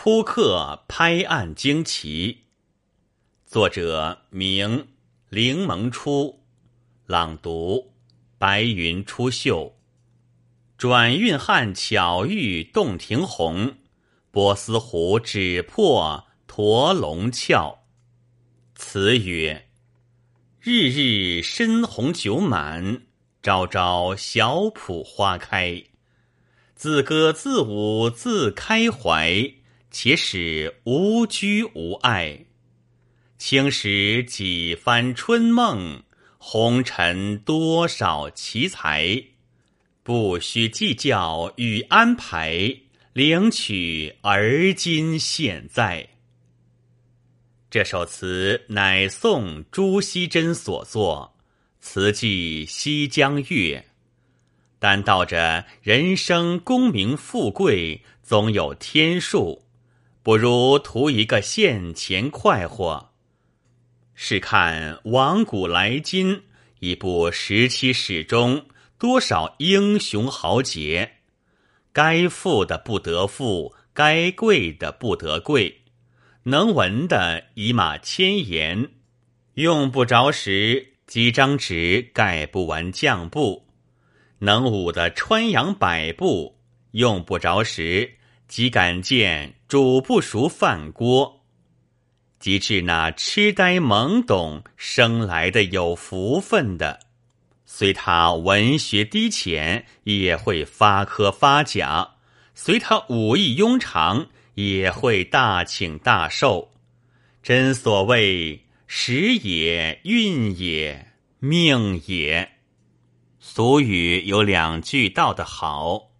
初刻拍案惊奇，作者名凌蒙初，朗读白云出岫。转运汉巧遇洞庭红，波斯湖只破驼龙翘。词曰：日日深红酒满，朝朝小圃花开。自歌自舞自开怀。且使无拘无碍，轻识几番春梦，红尘多少奇才。不须计较与安排，领取而今现在。这首词乃宋朱熹珍所作，词记西江月，但道着人生功名富贵总有天数。不如图一个现钱快活。试看往古来今一部十七史中，多少英雄豪杰，该富的不得富，该贵的不得贵，能文的以马千言，用不着时几张纸盖不完将布，能武的穿杨百步，用不着时。即敢见煮不熟饭锅，即至那痴呆懵懂生来的有福分的，随他文学低浅，也会发科发甲；随他武艺庸长，也会大请大受。真所谓时也，运也，命也。俗语有两句道得好：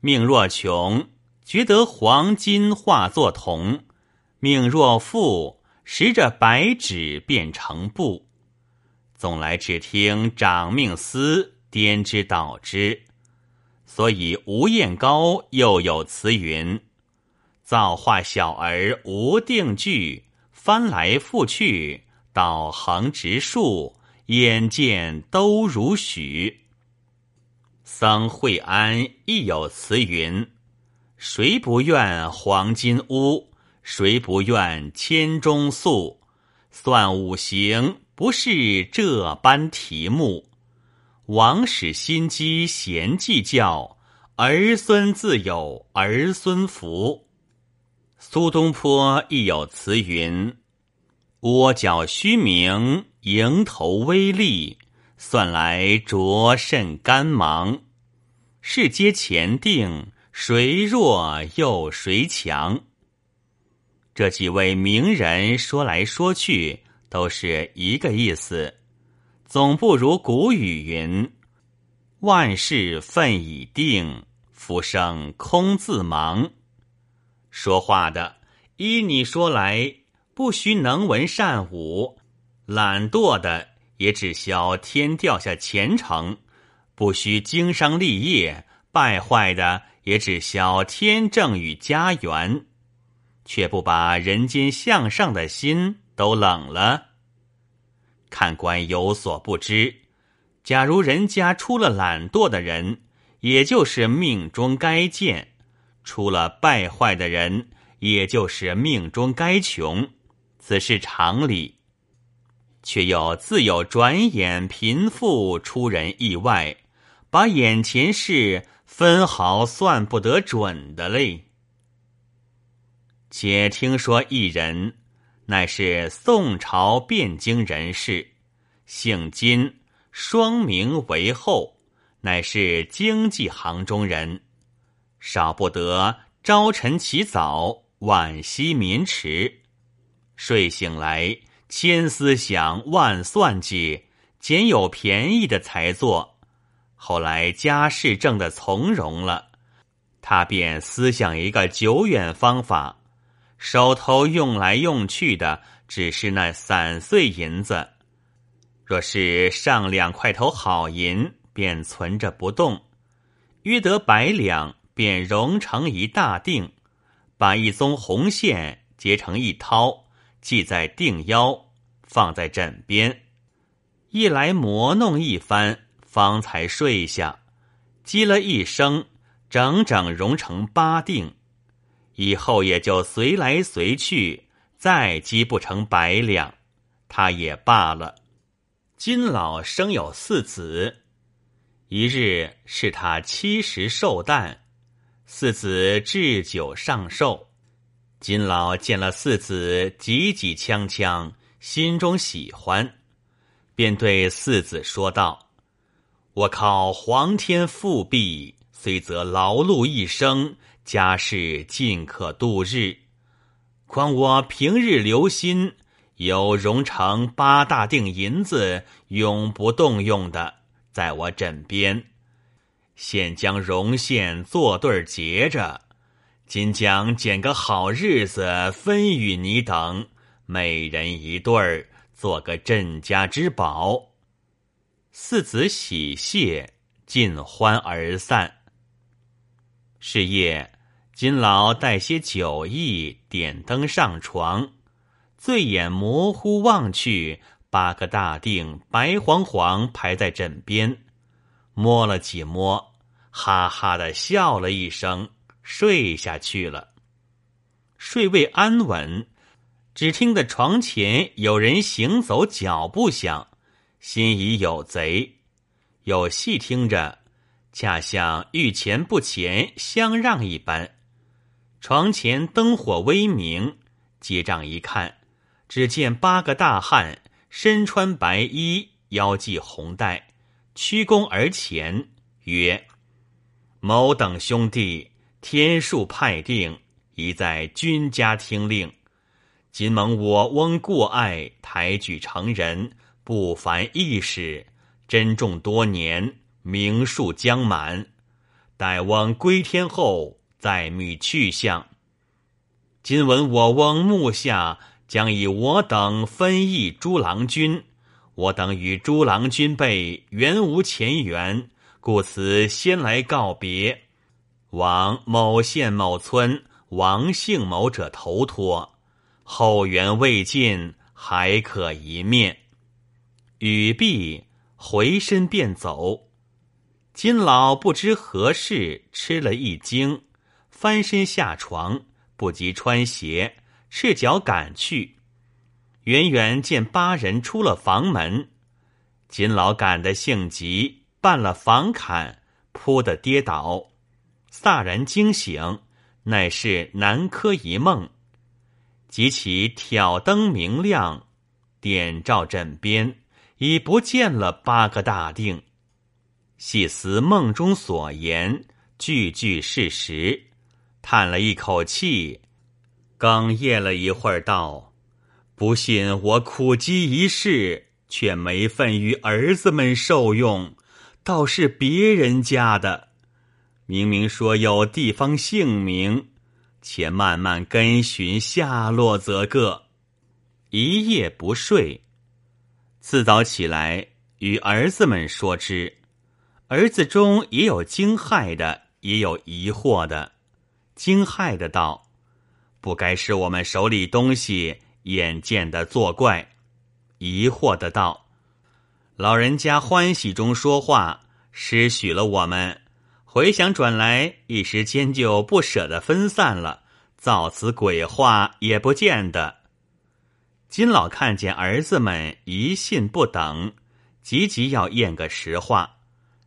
命若穷。觉得黄金化作铜，命若富，拾着白纸变成布。总来只听长命司颠之倒之，所以吴彦高又有词云：“造化小儿无定句，翻来覆去，导横直竖，眼见都如许。”僧惠安亦有词云。谁不愿黄金屋？谁不愿千钟粟？算五行不是这般题目。王使心机闲计较，儿孙自有儿孙福。苏东坡亦有词云：“窝角虚名，蝇头微利，算来着甚干忙。世皆前定。”谁弱又谁强？这几位名人说来说去都是一个意思，总不如古语云：“万事分已定，浮生空自忙。”说话的依你说来，不须能文善武；懒惰的也只消天掉下前程，不须经商立业；败坏的。也只消天正与家园，却不把人间向上的心都冷了。看官有所不知，假如人家出了懒惰的人，也就是命中该贱；出了败坏的人，也就是命中该穷。此是常理，却又自有转眼贫富出人意外，把眼前事。分毫算不得准的嘞。且听说一人，乃是宋朝汴京人士，姓金，双名为后，乃是经济行中人。少不得朝晨起早，晚息眠迟，睡醒来千思想，万算计，捡有便宜的才做。后来家世正的从容了，他便思想一个久远方法，手头用来用去的只是那散碎银子，若是上两块头好银，便存着不动，约得百两，便融成一大锭，把一宗红线结成一绦，系在锭腰，放在枕边，一来磨弄一番。方才睡下，积了一声，整整融成八锭。以后也就随来随去，再积不成百两，他也罢了。金老生有四子，一日是他七十寿诞，四子置酒上寿。金老见了四子挤挤锵锵，心中喜欢，便对四子说道：“我靠皇天复庇，虽则劳碌一生，家事尽可度日。况我平日留心。”有荣成八大锭银子，永不动用的，在我枕边。现将绒线做对结着，今将拣个好日子分与你等，每人一对儿，做个镇家之宝。四子喜谢，尽欢而散。是夜，金老带些酒意，点灯上床。醉眼模糊望去，八个大锭白黄黄排在枕边，摸了几摸，哈哈的笑了一声，睡下去了。睡未安稳，只听得床前有人行走脚步响，心疑有贼，有细听着，恰像欲前不前，相让一般。床前灯火微明，结账一看。只见八个大汉身穿白衣，腰系红带，屈躬而前，曰：“某等兄弟，天数派定，已在君家听令。今蒙我翁过爱，抬举成人，不凡义士，珍重多年，名数将满。待翁归天后，再觅去向。今闻我翁目下。”将以我等分役诸郎君，我等与诸郎君辈原无前缘，故此先来告别，往某县某村王姓某者投托，后缘未尽，还可一面。语毕，回身便走。金老不知何事，吃了一惊，翻身下床，不及穿鞋。赤脚赶去，远远见八人出了房门，金老赶得性急，绊了房坎，扑的跌倒，飒然惊醒，乃是南柯一梦。及其挑灯明亮，点照枕边，已不见了八个大定。细思梦中所言，句句事实，叹了一口气。哽咽了一会儿，道：“不信我苦积一世，却没份与儿子们受用，倒是别人家的。明明说有地方姓名，且慢慢跟寻下落，则个。一夜不睡，次早起来与儿子们说之，儿子中也有惊骇的，也有疑惑的。惊骇的道。”不该是我们手里东西眼见的作怪，疑惑的道：“老人家欢喜中说话，失许了我们，回想转来，一时间就不舍得分散了，造此鬼话也不见得。”金老看见儿子们一信不等，急急要验个实话，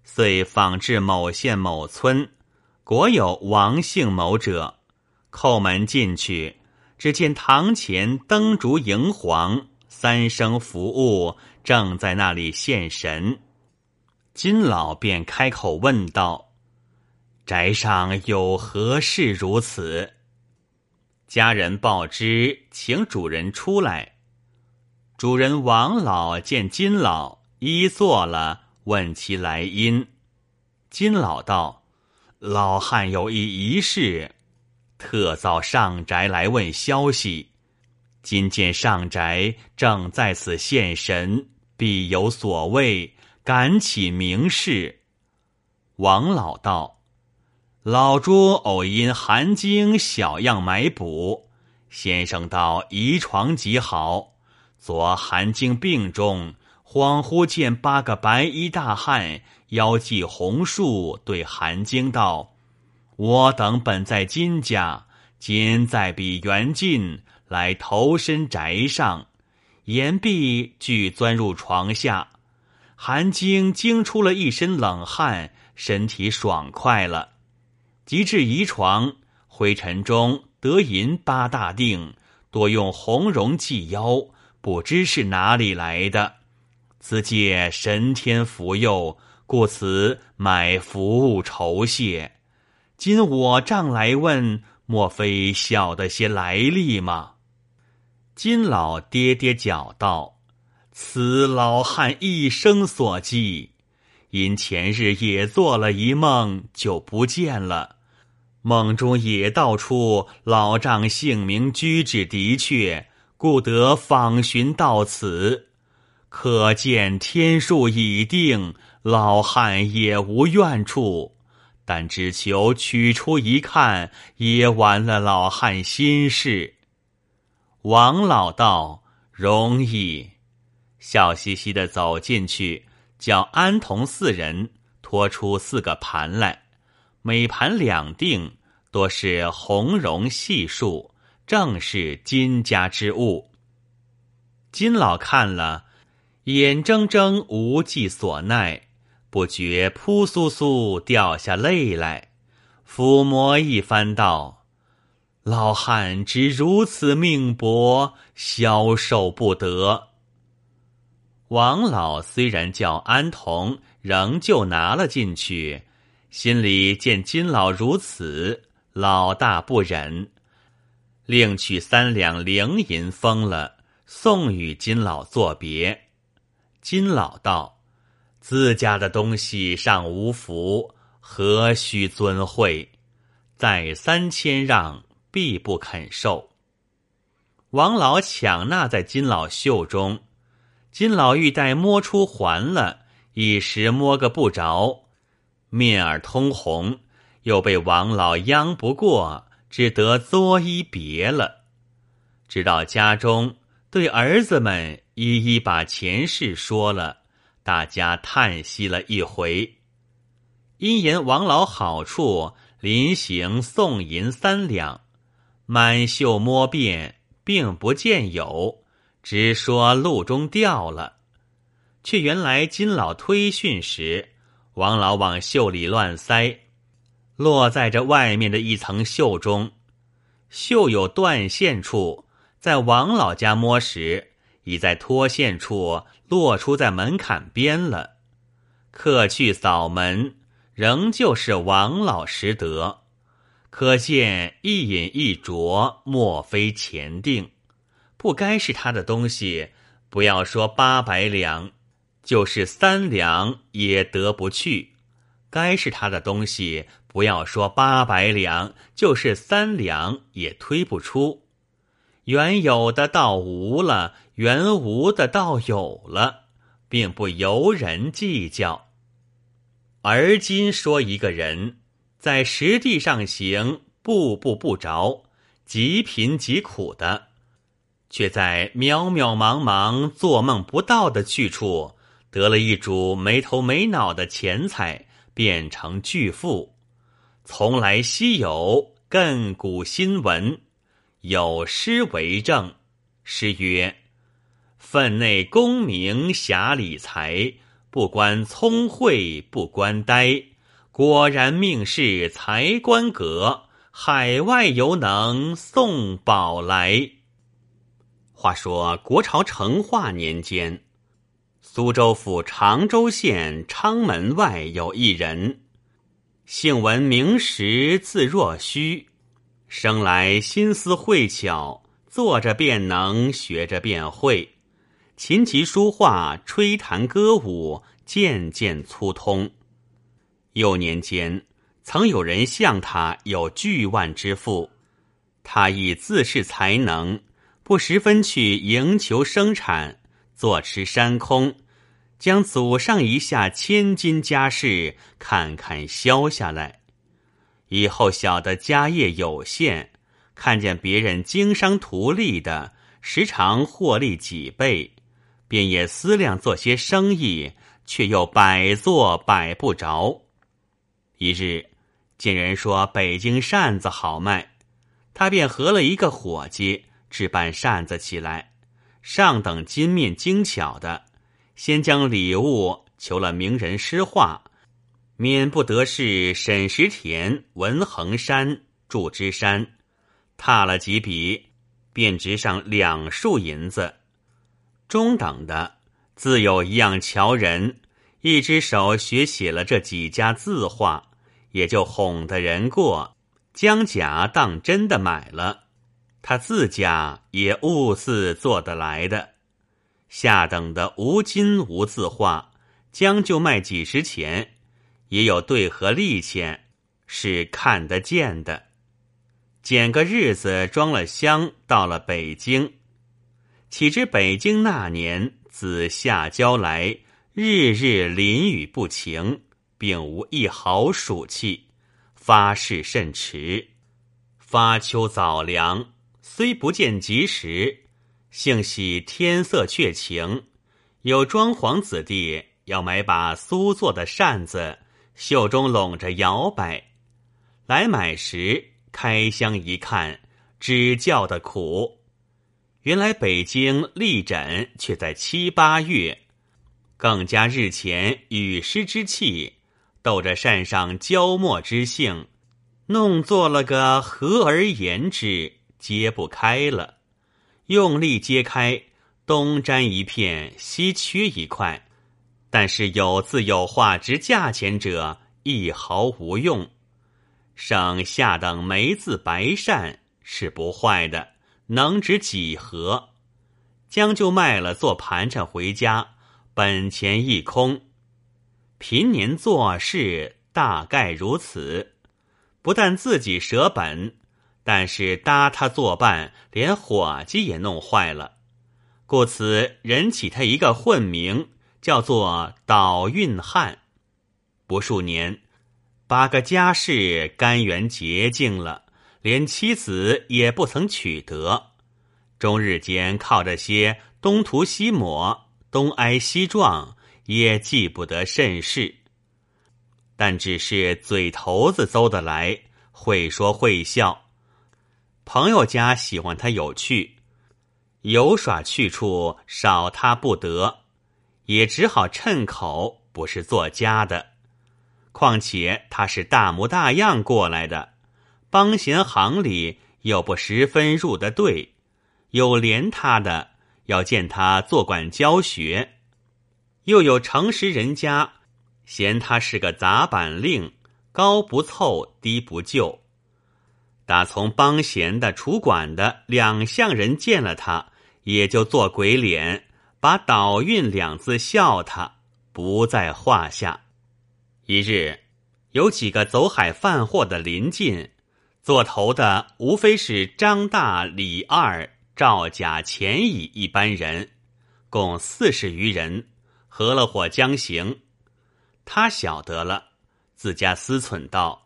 遂访至某县某村，果有王姓某者。叩门进去，只见堂前灯烛荧黄，三生服务正在那里献神。金老便开口问道：“宅上有何事如此？”家人报知，请主人出来。主人王老见金老，一坐了，问其来因。金老道：“老汉有一一事。”特造上宅来问消息，今见上宅正在此现神，必有所谓，敢起明示。王老道：“老朱偶因寒经小样买补，先生道遗床极好。昨寒经病中，恍惚见八个白衣大汉，腰系红束，对韩经道。”我等本在金家，今在彼远近，来投身宅上，言毕，俱钻入床下。韩晶惊出了一身冷汗，身体爽快了。及至移床，灰尘中得银八大锭，多用红绒系腰，不知是哪里来的。此借神天福佑，故此买服务酬谢。今我丈来问，莫非晓得些来历吗？金老跌跌脚道：“此老汉一生所记，因前日也做了一梦，就不见了。”梦中也道出老丈姓名居址的确，故得访寻到此。可见天数已定，老汉也无怨处。但只求取出一看，也完了老汉心事。王老道容易，笑嘻嘻的走进去，叫安童四人拖出四个盘来。每盘两锭，多是红绒细数，正是金家之物。金老看了，眼睁睁无计所奈，不觉扑簌簌掉下泪来，抚摸一番道：“老汉只如此命薄，消受不得。”王老虽然叫安童，仍旧拿了进去。心里见金老如此，老大不忍，另取三两零银封了，送与金老作别。金老道：“自家的东西尚无福，何须尊惠？再三谦让，必不肯受。”王老抢纳在金老袖中，金老玉带摸出环了，一时摸个不着。面儿通红，又被王老央不过，只得作揖别了。直到家中，对儿子们一一把前事说了，大家叹息了一回。因言王老好处，临行送银三两，满袖摸遍，并不见有，只说路中掉了。却原来金老推训时。王老往袖里乱塞，落在这外面的一层袖中。袖有断线处，在王老家摸时，已在脱线处落出在门槛边了。客去扫门，仍旧是王老拾得。可见一饮一啄，莫非前定，不该是他的东西。不要说八百两。就是三两也得不去，该是他的东西，不要说八百两，就是三两也推不出。原有的倒无了，原无的倒有了，并不由人计较。而今说一个人在实地上行，步步不着，极贫极苦的，却在渺渺茫茫做梦不到的去处。得了一主没头没脑的钱财，变成巨富，从来稀有，亘古新闻。有诗为证：诗曰：“分内功名侠理财，不关聪慧不关呆。果然命是财官阁，海外犹能送宝来。”话说国朝成化年间。苏州府常州县昌门外有一人，姓文名实，字若虚，生来心思慧巧，坐着便能，学着便会，琴棋书画、吹弹歌舞，渐渐粗通。幼年间，曾有人向他有巨万之富，他亦自恃才能，不十分去营求生产。坐吃山空，将祖上一下千金家事看看消下来。以后晓得家业有限，看见别人经商图利的，时常获利几倍，便也思量做些生意，却又百做百不着。一日，见人说北京扇子好卖，他便合了一个伙计，置办扇子起来，上等金面精巧的，先将礼物求了名人诗画，免不得是沈石田、文衡山、祝枝山，踏了几笔，便值上两数银子。中等的，自有一样瞧人，一只手学写了这几家字画，也就哄得人过。将假当真的买了，他自家也兀似做得来的。下等的无金无字画，将就卖几十钱，也有对合利钱，是看得见的。拣个日子装了箱，到了北京。岂知北京那年自下郊来，日日淋雨不晴，并无一毫暑气。发事甚迟，发秋早凉，虽不见及时，幸喜天色却晴。有庄皇子弟要买把苏做的扇子，袖中拢着摇摆。来买时开箱一看，只叫的苦。原来北京立枕却在七八月，更加日前雨湿之气。斗着扇上焦墨之性，弄做了个合而言之，揭不开了。用力揭开，东沾一片，西缺一块。但是有字有画值价钱者，一毫无用。省下等梅字白扇是不坏的，能值几何？将就卖了，做盘缠回家，本钱一空。平年做事大概如此，不但自己舍本，但是搭他作伴，连伙计也弄坏了。故此人起他一个混名，叫做倒运汉。不数年，八个家世甘愿洁净了，连妻子也不曾取得。终日间靠着些东涂西抹，东挨西撞。也记不得甚事，但只是嘴头子邹得来，会说会笑。朋友家喜欢他有趣，有耍去处少他不得，也只好趁口，不是作家的。况且他是大模大样过来的，帮闲行里又不十分入得对，有怜他的要见他做管教学。又有诚实人家嫌他是个杂板令，高不凑，低不就。打从帮闲的、楚管的两项人见了他，也就做鬼脸，把倒运两字笑他，不在话下。一日，有几个走海贩货的临近，做头的无非是张大、李二、赵甲、钱乙一班人，共四十余人。合了伙将行，他晓得了，自家思忖道：“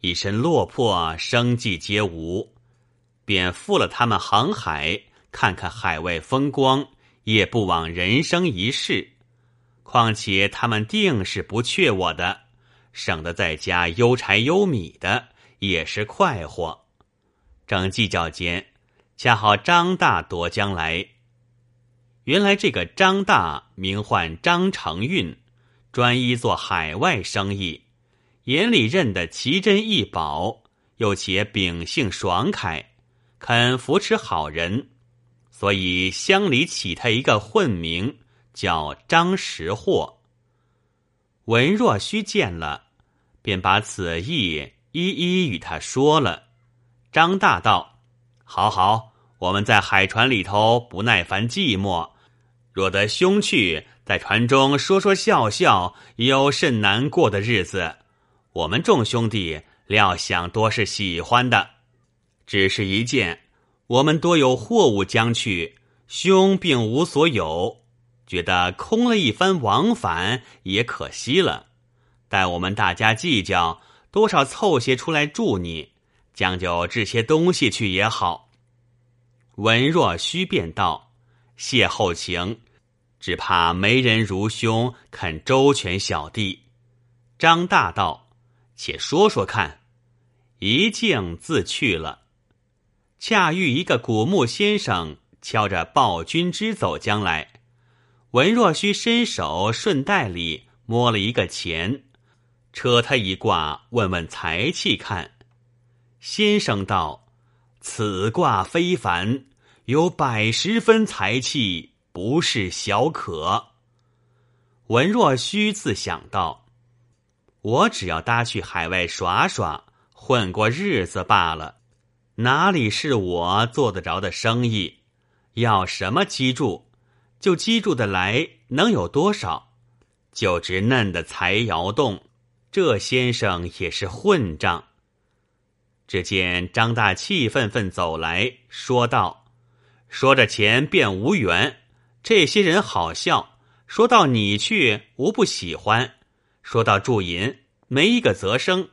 一身落魄，生计皆无，便赴了他们航海，看看海外风光，也不枉人生一世。况且他们定是不缺我的，省得在家忧柴忧米的，也是快活。”正计较间，恰好张大夺将来。原来这个张大名唤张成运，专一做海外生意，眼里认得奇珍异宝，又且秉性爽快，肯扶持好人，所以乡里起他一个混名，叫张识货。文若虚见了，便把此意一一与他说了。张大道：“好好，我们在海船里头不耐烦寂寞。”若得兄去，在船中说说笑笑，有甚难过的日子？我们众兄弟料想多是喜欢的。只是一件，我们多有货物将去，兄并无所有，觉得空了一番往返也可惜了。待我们大家计较，多少凑些出来助你，将就置些东西去也好。文若虚便道：“谢后情。”只怕没人如兄肯周全小弟。张大道，且说说看。一径自去了。恰遇一个古木先生敲着暴君之走将来。文若虚伸手顺袋里摸了一个钱，扯他一卦，问问财气看。先生道：“此卦非凡，有百十分财气，不是小可。”文若虚自想到：“我只要搭去海外耍耍，混过日子罢了，哪里是我做得着的生意？要什么积住？”就积住的来能有多少？就只嫩的才摇动，这先生也是混账。只见张大气愤愤走来说道：“说着钱便无缘，这些人好笑。说到你去，无不喜欢；说到祝银，没一个则生。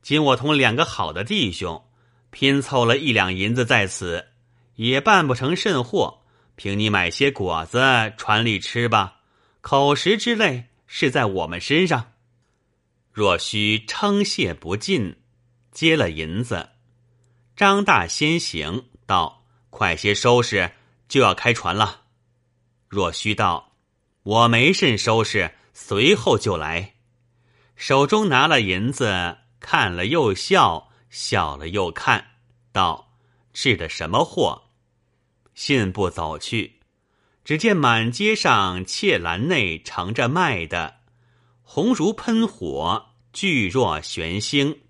今我同两个好的弟兄拼凑了一两银子在此，也办不成甚货。”凭你买些果子传里吃吧，口食之类是在我们身上。若需称谢不尽，接了银子，张大先行道：“快些收拾，就要开船了。”若虚道：“我没甚收拾，随后就来。”手中拿了银子，看了又笑，笑了又看，道：“制的什么货？”信步走去，只见满街上切篮内盛着卖的，红如喷火，巨若悬星。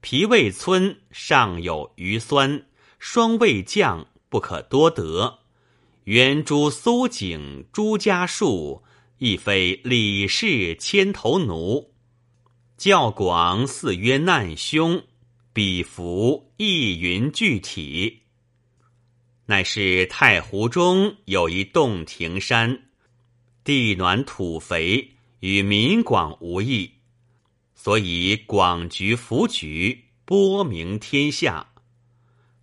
皮味村上有余酸，双味酱不可多得。圆珠苏景朱家树，亦非李氏牵头奴。教广似曰难兄，彼福亦云具体。乃是太湖中有一洞庭山，地暖土肥，与民广无异，所以广局福局，播名天下。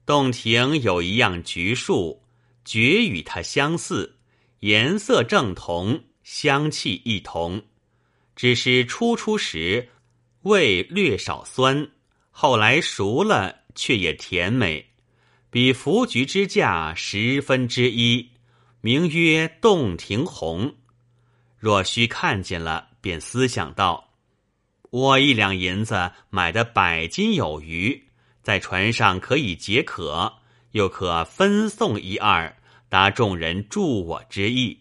洞庭有一样橘树，绝与它相似，颜色正同，香气一同，只是初出时味略少酸，后来熟了却也甜美。比福菊之价十分之一，名曰洞庭红。若须看见了，便思想道：“我一两银子买的百斤有余，在船上可以解渴，又可分送一二，达众人助我之意。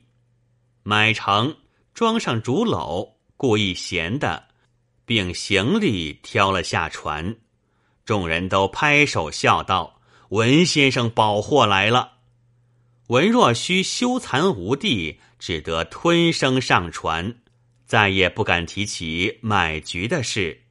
买成，装上竹篓，故意闲的，并行李挑了下船。众人都拍手笑道。”文先生保货来了，文若虚羞惭无地，只得吞声上船，再也不敢提起买橘的事。